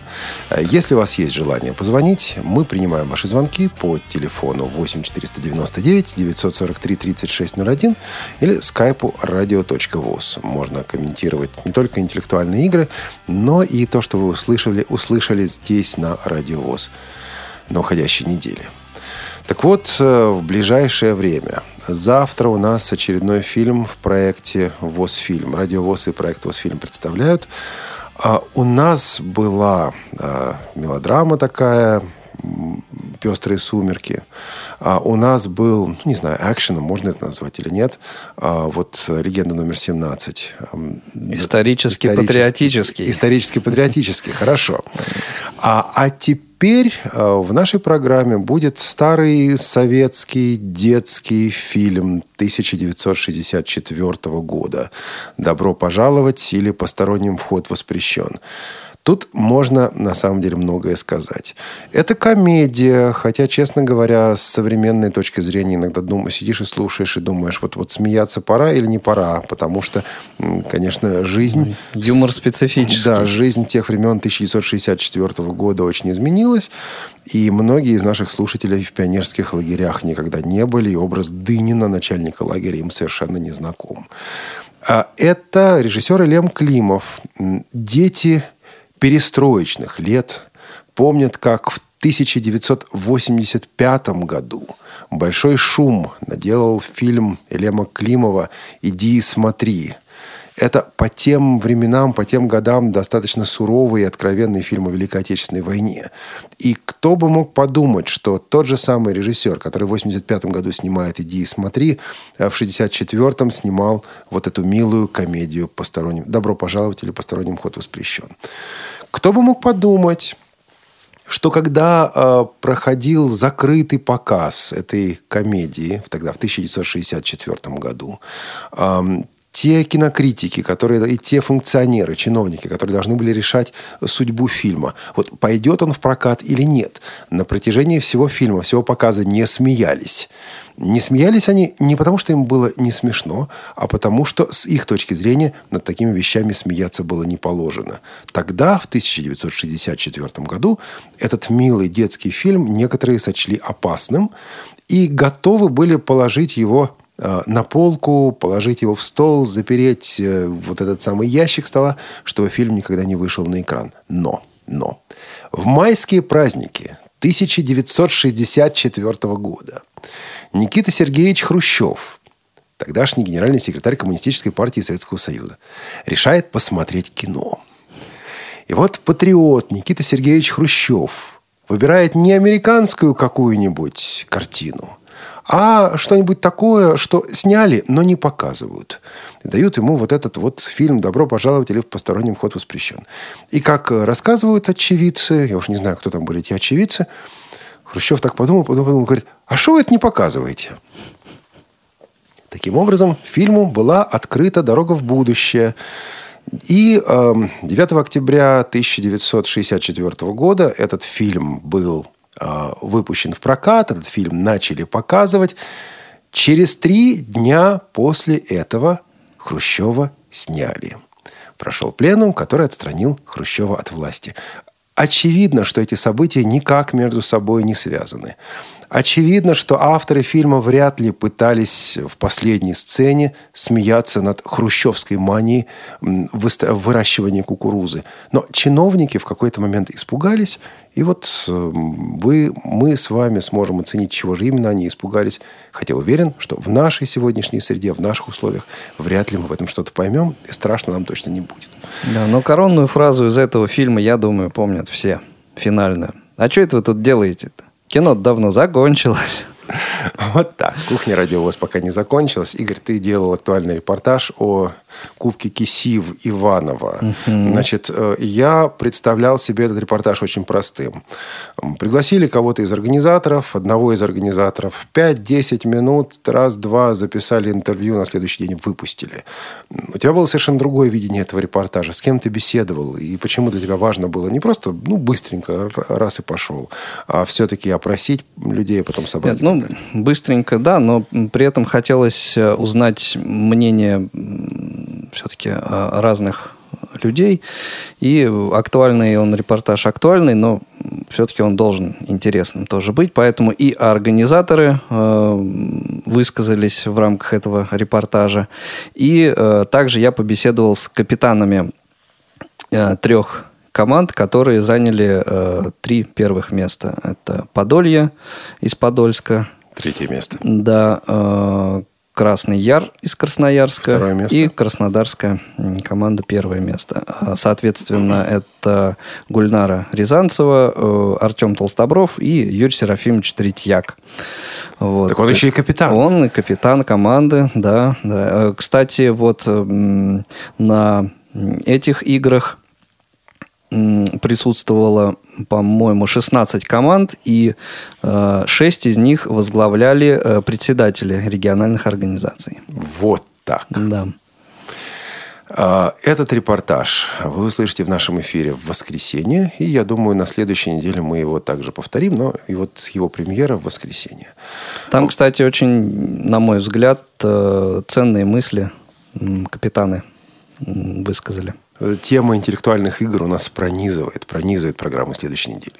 если у вас есть желание позвонить, мы принимаем ваши звонки по телефону 8 499 943 3601 или скайпу radio.voz. Можно комментировать не только интеллектуальные игры, но и то, что вы услышали, услышали здесь на Радио ВОЗ на уходящей неделе. Так вот, э, в ближайшее время. Завтра у нас очередной фильм в проекте ВОЗ-фильм. Радио ВОЗ и проект ВОЗ-фильм представляют. А у нас была а, мелодрама такая, «Пестрые сумерки». А у нас был, ну, не знаю, экшеном, можно это назвать или нет, а, вот «Легенда номер 17». Ам, Исторически патриотический. Исторически патриотический, хорошо. А, а теперь а, в нашей программе будет старый советский детский фильм 1964 года «Добро пожаловать» или «Посторонним вход воспрещен». Тут можно, на самом деле, многое сказать. Это комедия, хотя, честно говоря, с современной точки зрения иногда думаешь, сидишь и слушаешь и думаешь, вот, вот смеяться пора или не пора, потому что, конечно, жизнь... Юмор специфический. Да, жизнь тех времен 1964 года очень изменилась, и многие из наших слушателей в пионерских лагерях никогда не были, и образ Дынина, начальника лагеря, им совершенно не знаком. А Это режиссер Лем Климов. Дети перестроечных лет помнят, как в 1985 году большой шум наделал фильм Элема Климова «Иди и смотри». Это по тем временам, по тем годам достаточно суровый и откровенный фильм о Великой Отечественной войне. И кто бы мог подумать, что тот же самый режиссер, который в 85 году снимает «Иди и смотри», а в 64-м снимал вот эту милую комедию «Посторонним... «Добро пожаловать» или «Посторонним ход воспрещен». Кто бы мог подумать, что когда э, проходил закрытый показ этой комедии, тогда в 1964 году, ам, те кинокритики, которые, и те функционеры, чиновники, которые должны были решать судьбу фильма, вот пойдет он в прокат или нет, на протяжении всего фильма, всего показа не смеялись. Не смеялись они не потому, что им было не смешно, а потому, что с их точки зрения над такими вещами смеяться было не положено. Тогда, в 1964 году, этот милый детский фильм некоторые сочли опасным, и готовы были положить его на полку, положить его в стол, запереть э, вот этот самый ящик стола, чтобы фильм никогда не вышел на экран. Но, но, в майские праздники 1964 года Никита Сергеевич Хрущев, тогдашний генеральный секретарь Коммунистической партии Советского Союза, решает посмотреть кино. И вот патриот Никита Сергеевич Хрущев выбирает не американскую какую-нибудь картину, а что-нибудь такое, что сняли, но не показывают. И дают ему вот этот вот фильм «Добро пожаловать» или «В постороннем ход воспрещен». И как рассказывают очевидцы, я уж не знаю, кто там были эти очевидцы, Хрущев так подумал, подумал, подумал говорит, а что вы это не показываете? Таким образом, фильму была открыта дорога в будущее. И э, 9 октября 1964 года этот фильм был э, выпущен в прокат, этот фильм начали показывать. Через три дня после этого Хрущева сняли. Прошел пленум, который отстранил Хрущева от власти. Очевидно, что эти события никак между собой не связаны. Очевидно, что авторы фильма вряд ли пытались в последней сцене смеяться над хрущевской манией выращивания кукурузы. Но чиновники в какой-то момент испугались, и вот вы, мы с вами сможем оценить, чего же именно они испугались. Хотя уверен, что в нашей сегодняшней среде, в наших условиях, вряд ли мы в этом что-то поймем, и страшно нам точно не будет. Да, но коронную фразу из этого фильма, я думаю, помнят все. Финальную. А что это вы тут делаете-то? Кино давно закончилось. Вот так. Кухня радиовоз пока не закончилась. Игорь, ты делал актуальный репортаж о Кубке Кисив Иванова. Угу. Значит, э, я представлял себе этот репортаж очень простым. Пригласили кого-то из организаторов, одного из организаторов, 5-10 минут, раз-два записали интервью, на следующий день выпустили. У тебя было совершенно другое видение этого репортажа. С кем ты беседовал? И почему для тебя важно было не просто, ну, быстренько, раз и пошел, а все-таки опросить людей, а потом собрать? Нет, ну, быстренько, да, но при этом хотелось э, узнать мнение все-таки э, разных людей. И актуальный он репортаж актуальный, но все-таки он должен интересным тоже быть. Поэтому и организаторы э, высказались в рамках этого репортажа. И э, также я побеседовал с капитанами э, трех команд, которые заняли э, три первых места. Это Подолье из Подольска. Tретье место. Да. Э, Красный Яр из Красноярска и Краснодарская команда первое место. А, соответственно, это Гульнара Рязанцева, э, Артем Толстобров и Юрий Серафимович Третьяк. Вот. Так он еще и капитан. Он и капитан команды, да. да. Э, кстати, вот на этих играх присутствовало, по-моему, 16 команд, и э, 6 из них возглавляли э, председатели региональных организаций. Вот так. Да. А, этот репортаж вы услышите в нашем эфире в воскресенье. И я думаю, на следующей неделе мы его также повторим. Но и вот его премьера в воскресенье. Там, кстати, очень, на мой взгляд, э, ценные мысли капитаны высказали. Тема интеллектуальных игр у нас пронизывает, пронизывает программу следующей недели.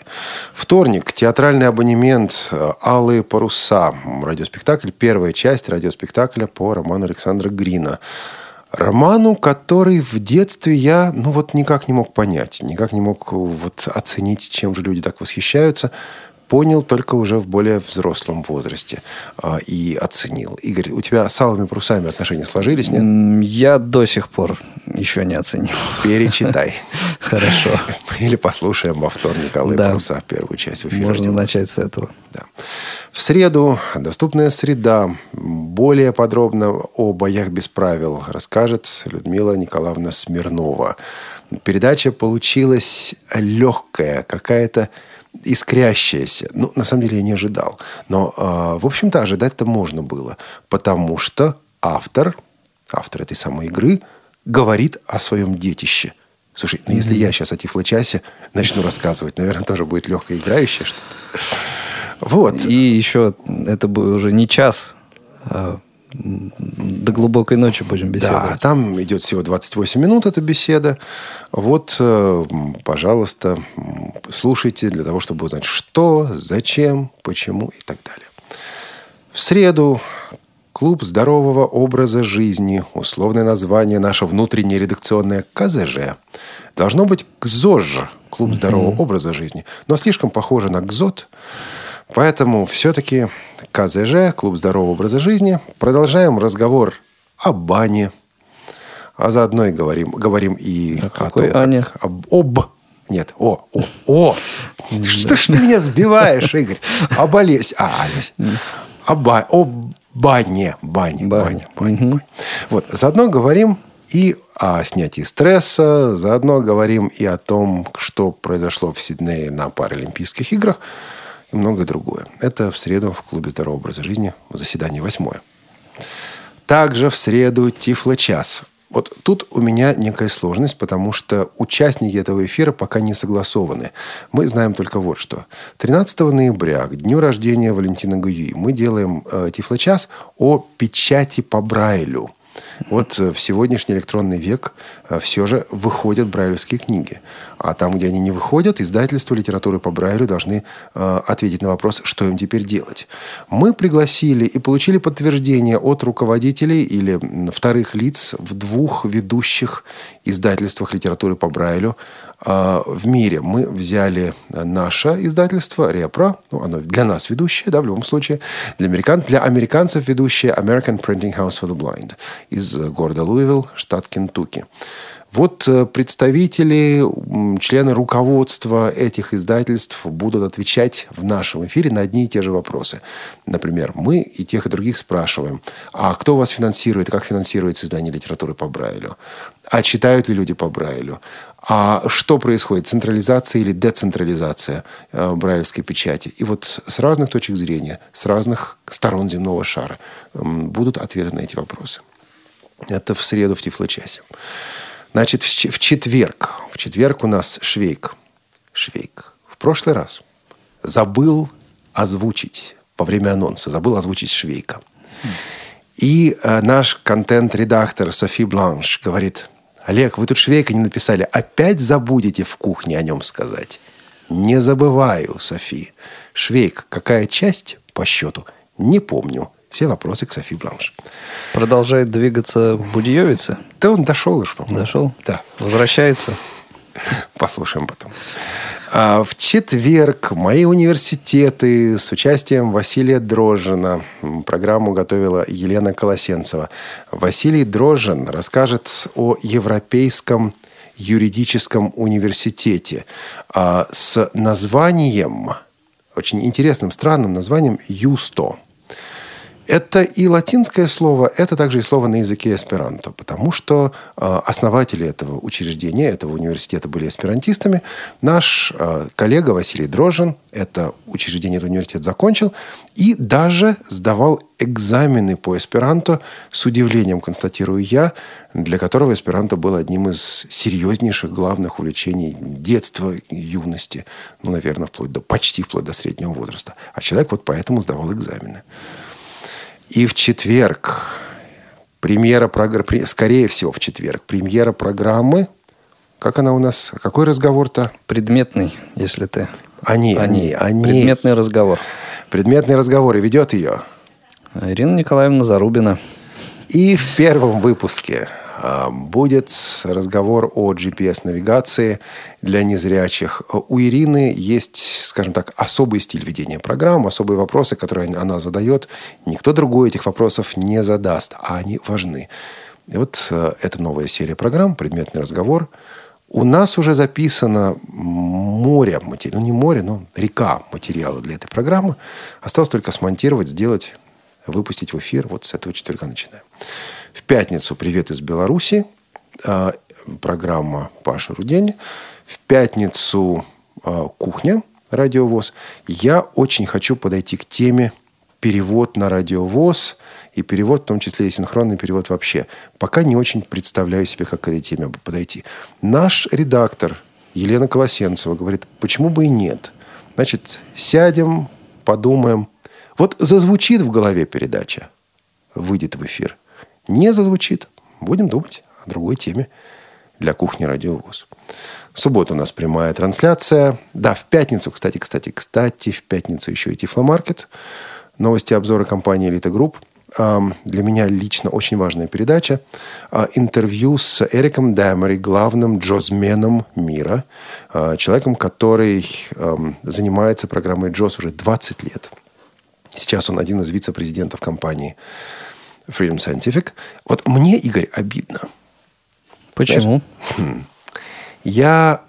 Вторник. Театральный абонемент э, «Алые паруса». Радиоспектакль. Первая часть радиоспектакля по роману Александра Грина. Роману, который в детстве я, ну вот никак не мог понять, никак не мог вот оценить, чем же люди так восхищаются понял только уже в более взрослом возрасте а, и оценил. Игорь, у тебя с алыми парусами отношения сложились, нет? Я до сих пор еще не оценил. Перечитай. Хорошо. Или послушаем во вторник «Алые да. паруса», первую часть в эфире. Можно начать с этого. Да. В среду «Доступная среда». Более подробно о боях без правил расскажет Людмила Николаевна Смирнова. Передача получилась легкая, какая-то искрящаяся. Ну, на самом деле, я не ожидал. Но, э, в общем-то, ожидать-то можно было. Потому что автор, автор этой самой игры, говорит о своем детище. Слушай, ну, если я сейчас о Тифлочасе начну рассказывать, наверное, тоже будет легкое играющее что-то. Вот. И еще это будет уже не час, а до глубокой ночи будем беседовать. Да, там идет всего 28 минут эта беседа. Вот, э, пожалуйста, слушайте для того, чтобы узнать, что, зачем, почему и так далее. В среду Клуб здорового образа жизни, условное название наше внутреннее редакционное КЗЖ, должно быть КЗОЖ, Клуб здорового образа жизни, но слишком похоже на КЗОТ, поэтому все-таки КЗЖ, Клуб здорового образа жизни. Продолжаем разговор о бане, а заодно и говорим, говорим и О о какой том, Ане? как- об, об нет, о, о, о. Что ж ты меня сбиваешь, Игорь? О болезни. А, Олесь. О, ба- о бане. Бане. Бане. Бане. бане, бане. Вот. Заодно говорим и о снятии стресса, заодно говорим и о том, что произошло в Сиднее на Паралимпийских играх и многое другое. Это в среду в клубе здорового образа жизни, заседание восьмое. Также в среду Тифло-час. Вот тут у меня некая сложность, потому что участники этого эфира пока не согласованы. Мы знаем только вот что. 13 ноября, к дню рождения Валентина Гуи, мы делаем э, Тифло-час о печати по Брайлю. Вот э, в сегодняшний электронный век э, все же выходят брайлевские книги. А там, где они не выходят, издательства литературы по Брайлю должны э, ответить на вопрос, что им теперь делать. Мы пригласили и получили подтверждение от руководителей или вторых лиц в двух ведущих издательствах литературы по Брайлю в мире. Мы взяли э, наше издательство Репро, ну, оно для нас ведущее, да, в любом случае, для, американ, для американцев ведущее American Printing House for the Blind из города Луивилл, штат Кентукки. Вот э, представители, члены руководства этих издательств будут отвечать в нашем эфире на одни и те же вопросы. Например, мы и тех, и других спрашиваем, а кто вас финансирует, как финансируется издание литературы по Брайлю? А читают ли люди по Брайлю? А что происходит, централизация или децентрализация э, брайлевской печати? И вот с разных точек зрения, с разных сторон земного шара будут ответы на эти вопросы. Это в среду в Тифло-часе. Значит, в четверг. В четверг у нас Швейк. Швейк. В прошлый раз забыл озвучить во время анонса, забыл озвучить Швейка. И э, наш контент-редактор Софи Бланш говорит, Олег, вы тут Швейка не написали, опять забудете в кухне о нем сказать. Не забываю, Софи. Швейк, какая часть по счету? Не помню. Все вопросы к Софи Бланш. Продолжает двигаться в Будиевице. Да он дошел уж, по-моему. Дошел? Да. Возвращается. Послушаем потом. А В четверг мои университеты с участием Василия Дрожжина. Программу готовила Елена Колосенцева. Василий Дрожжин расскажет о Европейском юридическом университете а, с названием, очень интересным, странным названием «Юсто». Это и латинское слово, это также и слово на языке эсперанто, потому что э, основатели этого учреждения, этого университета были эсперантистами. Наш э, коллега Василий Дрожжин это учреждение, этот университет закончил и даже сдавал экзамены по эсперанто, с удивлением констатирую я, для которого эсперанто был одним из серьезнейших главных увлечений детства, юности, ну, наверное, вплоть до, почти вплоть до среднего возраста. А человек вот поэтому сдавал экзамены. И в четверг премьера программы, скорее всего, в четверг премьера программы. Как она у нас? Какой разговор-то? Предметный, если ты. Они, они, они. Предметный разговор. Предметный разговор. И ведет ее. Ирина Николаевна Зарубина. И в первом выпуске а, будет разговор о GPS-навигации для незрячих. У Ирины есть, скажем так, особый стиль ведения программ, особые вопросы, которые она задает. Никто другой этих вопросов не задаст, а они важны. И вот э, эта новая серия программ «Предметный разговор». У нас уже записано море ну не море, но река материала для этой программы. Осталось только смонтировать, сделать, выпустить в эфир. Вот с этого четверга начинаем. В пятницу «Привет из Беларуси». А, Программа Паша Рудень. В пятницу а, «Кухня» радиовоз. Я очень хочу подойти к теме перевод на радиовоз и перевод, в том числе и синхронный перевод вообще. Пока не очень представляю себе, как к этой теме подойти. Наш редактор Елена Колосенцева говорит, почему бы и нет. Значит, сядем, подумаем. Вот зазвучит в голове передача, выйдет в эфир. Не зазвучит, будем думать о другой теме для кухни радиовоз. В субботу у нас прямая трансляция. Да, в пятницу, кстати, кстати, кстати, в пятницу еще и Тифломаркет. Новости и обзоры компании «Элита Групп». Для меня лично очень важная передача. А, Интервью с Эриком Дэмери, главным JAWS-меном мира. А, Человеком, который занимается программой JAWS уже 20 лет. Сейчас он один из вице-президентов компании Freedom Scientific. Вот мне, Игорь, обидно. Почему? Я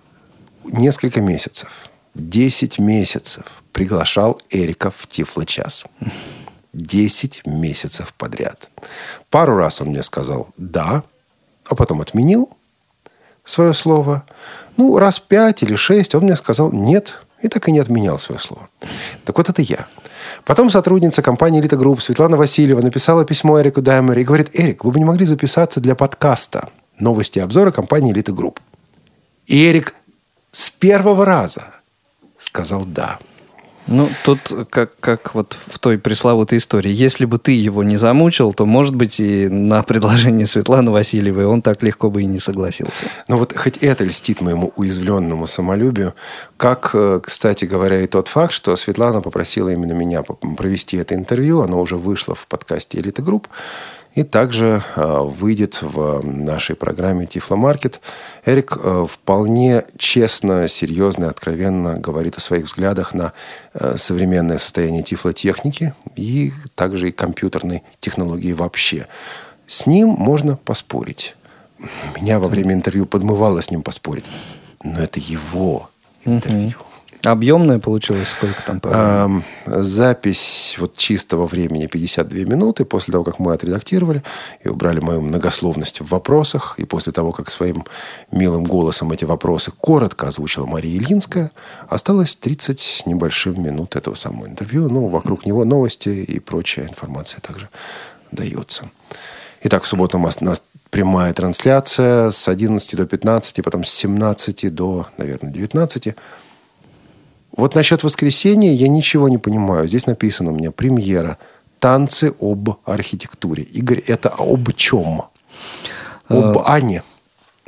несколько месяцев, 10 месяцев приглашал Эрика в Тифло-час. 10 месяцев подряд. Пару раз он мне сказал «да», а потом отменил свое слово. Ну, раз пять или шесть он мне сказал «нет», и так и не отменял свое слово. Так вот это я. Потом сотрудница компании «Элита Групп» Светлана Васильева написала письмо Эрику Дэмери и говорит, «Эрик, вы бы не могли записаться для подкаста новости и обзоры компании «Элита Групп». И Эрик с первого раза сказал «да». Ну, тут как, как вот в той пресловутой истории. Если бы ты его не замучил, то, может быть, и на предложение Светланы Васильевой он так легко бы и не согласился. Но вот хоть это льстит моему уязвленному самолюбию, как, э, кстати говоря, и тот факт, что Светлана попросила именно меня провести это интервью, оно уже вышло в подкасте «Элита Групп», и также э, выйдет в нашей программе «Тифломаркет». Эрик э, вполне честно, серьезно и откровенно говорит о своих взглядах на э, современное состояние тифлотехники и также и компьютерной технологии вообще. С ним можно поспорить. Меня во время интервью подмывало с ним поспорить. Но это его интервью. Объемное получилось, сколько там по Ам, запись вот чистого времени 52 минуты после того, как мы отредактировали и убрали мою многословность в вопросах, и после того, как своим милым голосом эти вопросы коротко озвучила Мария Ильинская, осталось 30 с небольшим минут этого самого интервью. Ну, вокруг него новости и прочая информация также дается. Итак, в субботу у нас, у нас прямая трансляция с 11 до 15, потом с 17 до, наверное, 19. Вот насчет воскресенья я ничего не понимаю. Здесь написано у меня премьера «Танцы об архитектуре». Игорь, это об чем? Об Ане.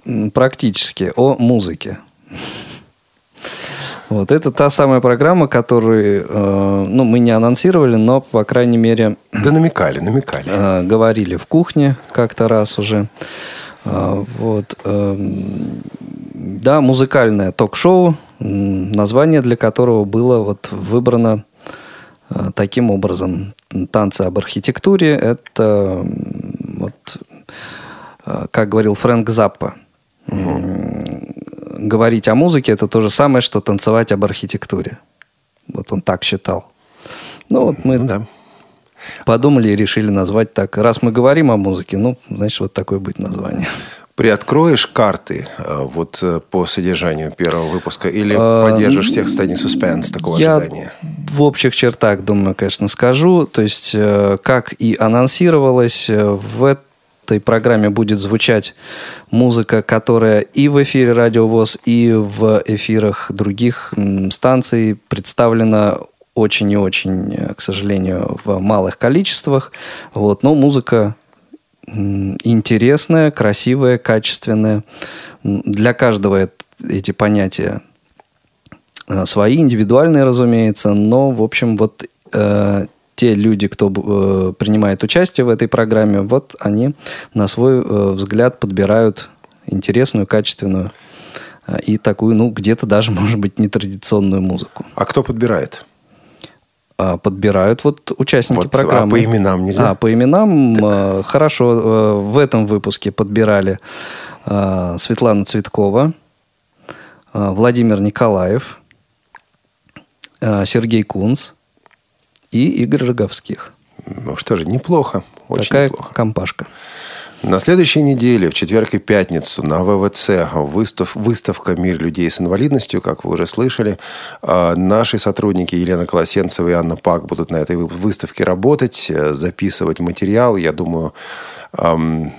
М, Практически о музыке. Вот это та самая программа, которую э, ну, мы не анонсировали, но, по крайней мере, Да намекали, намекали. э, говорили в кухне как-то раз уже. Э, вот. эм, да, музыкальное ток-шоу, название для которого было вот выбрано э, таким образом. Танцы об архитектуре – это, вот, э, как говорил Фрэнк Заппа, м, говорить о музыке – это то же самое, что танцевать об архитектуре. Вот он так считал. Ну, вот мы Ну да. подумали и решили назвать так. Раз мы говорим о музыке, ну, значит, вот такое будет название. Приоткроешь карты э, вот э, по содержанию первого выпуска или А, поддержишь всех в состоянии суспенс такого Я ожидания? в общих чертах, думаю, конечно, скажу. То есть, э, как и анонсировалось, э, в этой программе будет звучать музыка, которая и в эфире Радио ВОЗ, и в эфирах других станций представлена очень и очень, э, к сожалению, в малых количествах. Вот. Но музыка красивая, качественная. М, Для каждого эт- эти понятия э, свои, индивидуальные, разумеется, но, в общем, вот э, те люди, кто э, принимает участие в этой программе, вот они на свой э, взгляд подбирают интересную, качественную э, и такую, ну, где-то даже, может быть, нетрадиционную музыку. А кто подбирает? А, Подбирают вот участники Вот, а программы. по именам нельзя? А, по именам э, хорошо. э, В этом выпуске подбирали э, Светлана Цветкова, Владимир Николаев, Сергей Кунц и Игорь Роговских. Ну что же, неплохо. Очень Такая неплохо. компашка. На следующей неделе, в четверг и пятницу, на ВВЦ выстав, выставка «Мир людей с инвалидностью», как вы уже слышали. А, Наши сотрудники Елена Колосенцева и Анна Пак будут на этой вы- выставке работать, э, записывать материал. Я думаю, ам,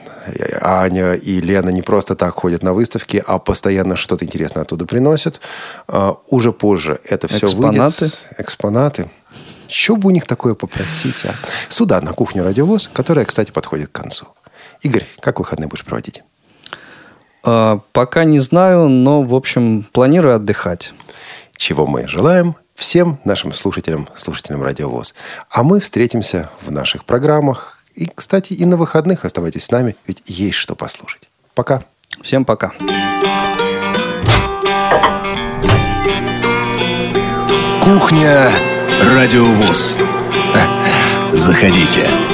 Аня и Лена не просто так ходят на выставки, а постоянно что-то интересное оттуда приносят. А, Уже позже это все Экспонаты. выйдет. Экспонаты. Что бы у них такое попросить, а? Сюда, на кухню «Радиовоз», которая, кстати, подходит к концу. Игорь, как выходные будешь проводить? А, Пока не знаю, но, в общем, планирую отдыхать. Чего мы желаем всем нашим слушателям, слушателям Радио ВОЗ. А мы встретимся в наших программах. И, кстати, и на выходных оставайтесь с нами, ведь есть что послушать. Пока. Всем пока. Кухня Радио ВОЗ. Заходите.